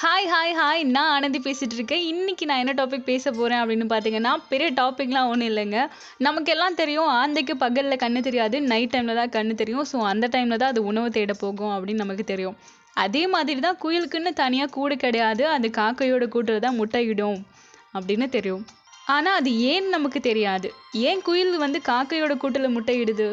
Hi hi hi நான் ஆனந்தி பேசிகிட்டு இருக்கேன் இன்றைக்கி நான் என்ன டாபிக் பேச போகிறேன் அப்படின்னு பார்த்தீங்கன்னா பெரிய டாபிக்லாம் ஒன்றும் இல்லைங்க. நமக்கு எல்லாம் தெரியும் ஆந்தைக்கு பகலில் கண்ணு தெரியாது நைட் டைமில் தான் கண்ணு தெரியும். ஸோ அந்த டைமில் தான் அது உணவு தேட போகும் அப்படின்னு நமக்கு தெரியும். அதே மாதிரி தான் குயிலுக்குன்னு தனியாக கூடு கிடையாது. அது காக்கையோட கூட்டில் தான் முட்டையிடும் அப்படின்னு தெரியும். ஆனால் அது ஏன் நமக்கு தெரியாது? ஏன் குயில் வந்து காக்கையோட கூட்டில் முட்டையிடுது?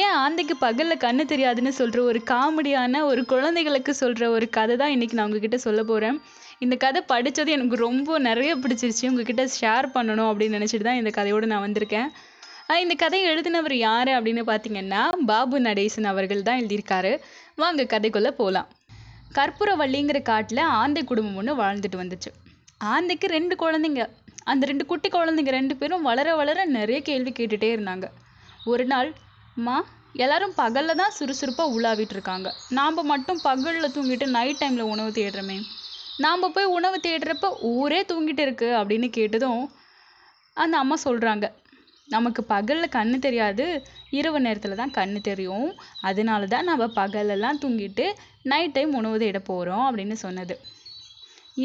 ஏன் ஆந்தைக்கு பகலில் கண்ணு தெரியாதுன்னு சொல்கிற ஒரு காமெடியான ஒரு குழந்தைகளுக்கு சொல்கிற ஒரு கதை தான் இன்றைக்கி நான் உங்ககிட்ட சொல்ல போகிறேன் இந்த கதை படித்தது எனக்கு ரொம்ப நிறைய பிடிச்சிருச்சு. உங்ககிட்ட ஷேர் பண்ணணும் அப்படின்னு நினச்சிட்டு தான் இந்த கதையோடு நான் வந்திருக்கேன். இந்த கதையை எழுதினவர் யார் அப்படின்னு பார்த்தீங்கன்னா பாபு நடேசன் அவர்கள் தான் எழுதியிருக்காரு. வாங்க கதைக்குள்ளே போகலாம் கற்பூரவள்ளிங்கிற காட்டில் ஆந்தை குடும்பம் ஒன்று வாழ்ந்துட்டு வந்துச்சு. ஆந்தைக்கு ரெண்டு குழந்தைங்க. அந்த ரெண்டு குட்டி குழந்தைங்க ரெண்டு பேரும் வளர வளர நிறைய கேள்வி கேட்டுகிட்டே இருந்தாங்க. ஒரு நாள் அம்மா எல்லாரும் பகலில் தான் சுறுசுறுப்பாக உலாவிட்டு இருக்காங்க நாம் மட்டும் பகலில் தூங்கிட்டு நைட் டைமில் உணவு தேடுறோமே. நாம் போய் உணவு தேடுறப்ப ஊரே தூங்கிட்டு இருக்கு அப்படின்னு கேட்டதும் அந்த அம்மா சொல்கிறாங்க நமக்கு பகலில் கண்ணு தெரியாது இரவு நேரத்தில் தான் கண்ணு தெரியும். அதனால தான் நம்ம பகலெல்லாம் தூங்கிட்டு நைட் டைம் உணவு தேட போகிறோம் அப்படின்னு சொன்னது.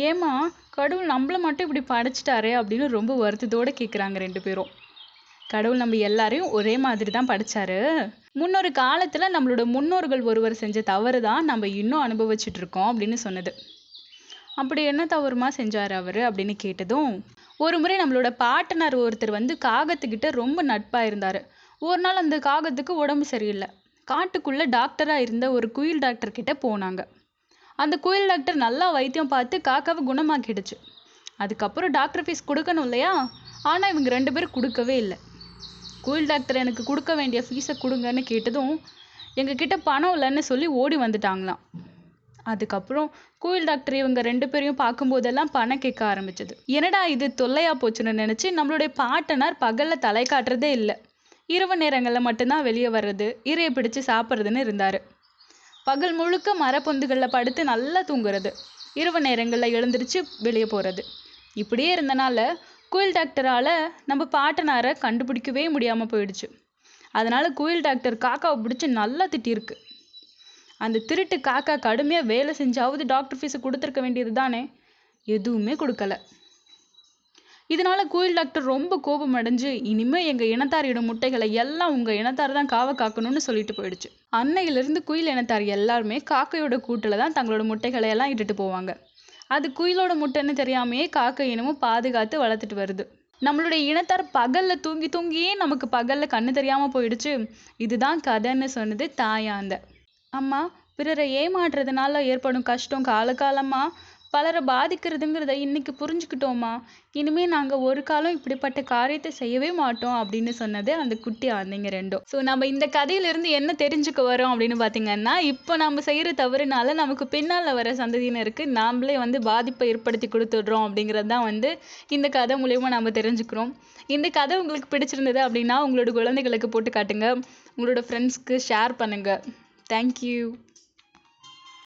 ஏம்மா கடவுள் நம்மளை மட்டும் இப்படி படைச்சிட்டாரே அப்படின்னு ரொம்ப வருத்தத்தோடு கேட்குறாங்க ரெண்டு பேரும். கடவுள் நம்ம எல்லாரையும் ஒரே மாதிரி தான் படித்தாரு முன்னொரு காலத்தில் நம்மளோட முன்னோர்கள் ஒருவர் செஞ்ச தவறு தான் நம்ம இன்னும் அனுபவிச்சுட்டு இருக்கோம் அப்படின்னு சொன்னது. அப்படி என்ன தவறுமா செஞ்சார் அவர் அப்படின்னு கேட்டதும் ஒரு முறை நம்மளோட பாட்டனர் ஒருத்தர் வந்து காகத்துக்கிட்ட ரொம்ப நட்பாக இருந்தார். ஒரு நாள் அந்த காகத்துக்கு உடம்பு சரியில்லை. காட்டுக்குள்ளே டாக்டராக இருந்த ஒரு குயில் டாக்டர்கிட்ட போனாங்க. அந்த குயில் டாக்டர் நல்லா வைத்தியம் பார்த்து காக்காவை குணமாக்கிடுச்சு. அதுக்கப்புறம் டாக்டர் ஃபீஸ் கொடுக்கணும் இல்லையா? ஆனால் இவங்க ரெண்டு பேரும் கொடுக்கவே இல்லை. ஸ்கூல் டாக்டர் எனக்கு கொடுக்க வேண்டிய ஃபீஸை கொடுங்கன்னு கேட்டதும் எங்ககிட்ட பணம் இல்லைன்னு சொல்லி ஓடி வந்துட்டாங்களாம். அதுக்கப்புறம் கோயில் டாக்டர் இவங்க ரெண்டு பேரையும் பார்க்கும்போதெல்லாம் பணம் கேட்க ஆரம்பிச்சது. என்னடா இது தொல்லையா போச்சுன்னு நினச்சி நம்மளுடைய பாட்டனார் பகலில் தலை காட்டுறதே இல்லை. இரவு நேரங்களில் மட்டும்தான் வெளியே வர்றது இறையை பிடிச்சு சாப்பிட்றதுன்னு இருந்தார். பகல் முழுக்க மரப்பொந்துகளில் படுத்து நல்லா தூங்குறது இரவு நேரங்களில் எழுந்திரிச்சு வெளியே போகிறது இப்படியே இருந்தனால குயில் டாக்டரால் நம்ம பாட்டனாரை கண்டுபிடிக்கவே முடியாமல் போயிடுச்சு. அதனால் குயில் டாக்டர் காக்காவை பிடிச்சி நல்லா திட்டியிருக்கு. அந்த திருட்டு காக்கா கடுமையாக வேலை செஞ்சாவது டாக்டர் ஃபீஸை கொடுத்துருக்க வேண்டியது தானே? எதுவுமே கொடுக்கல. இதனால குயில் டாக்டர் ரொம்ப கோபம் அடைஞ்சு இனிமே எங்க இனத்தாரியோட முட்டைகளை எல்லாம் உங்க இனத்தார் தான் காவ காக்கணும்னு சொல்லிட்டு போயிடுச்சு. அன்னையிலிருந்து குயில் இனத்தார் எல்லாருமே காக்கையோட கூட்டில் தான் தங்களோட முட்டைகளை எல்லாம் இட்டுட்டு போவாங்க. அது குயிலோட முட்டைன்னு தெரியாமையே காக்கை இனமும் பாதுகாத்து வளர்த்துட்டு வருது. நம்மளுடைய இனத்தார் பகலில் தூங்கி தூங்கியே நமக்கு பகலில் கண்ணு தெரியாமல் போயிடுச்சு. இதுதான் கதைன்னு சொன்னது தாயாந்த. அம்மா பிறரை ஏமாற்றுறதுனால ஏற்படும் கஷ்டம் காலகாலமாக பலரை பாதிக்கிறதுங்கிறத இன்றைக்கி புரிஞ்சுக்கிட்டோமா? இனிமேல் நாங்கள் ஒரு காலம் இப்படிப்பட்ட காரியத்தை செய்யவே மாட்டோம் அப்படின்னு சொன்னது அந்த குட்டி ஆந்தைங்க ரெண்டும். ஸோ நம்ம இந்த கதையிலிருந்து என்ன தெரிஞ்சுக்க வரோம் அப்படின்னு பார்த்தீங்கன்னா இப்போ நம்ம செய்கிற தவறுனால நமக்கு பின்னால் வர சந்ததியினருக்கு நாம்ளே வந்து பாதிப்பை ஏற்படுத்தி கொடுத்துட்றோம் அப்படிங்கிறது தான் வந்து இந்த கதை மூலயமா நம்ம தெரிஞ்சுக்கிறோம். இந்த கதை உங்களுக்கு பிடிச்சிருந்தது அப்படின்னா உங்களோட குழந்தைகளுக்கு போட்டு காட்டுங்க. உங்களோட ஃப்ரெண்ட்ஸ்க்கு ஷேர் பண்ணுங்கள் தேங்க்யூ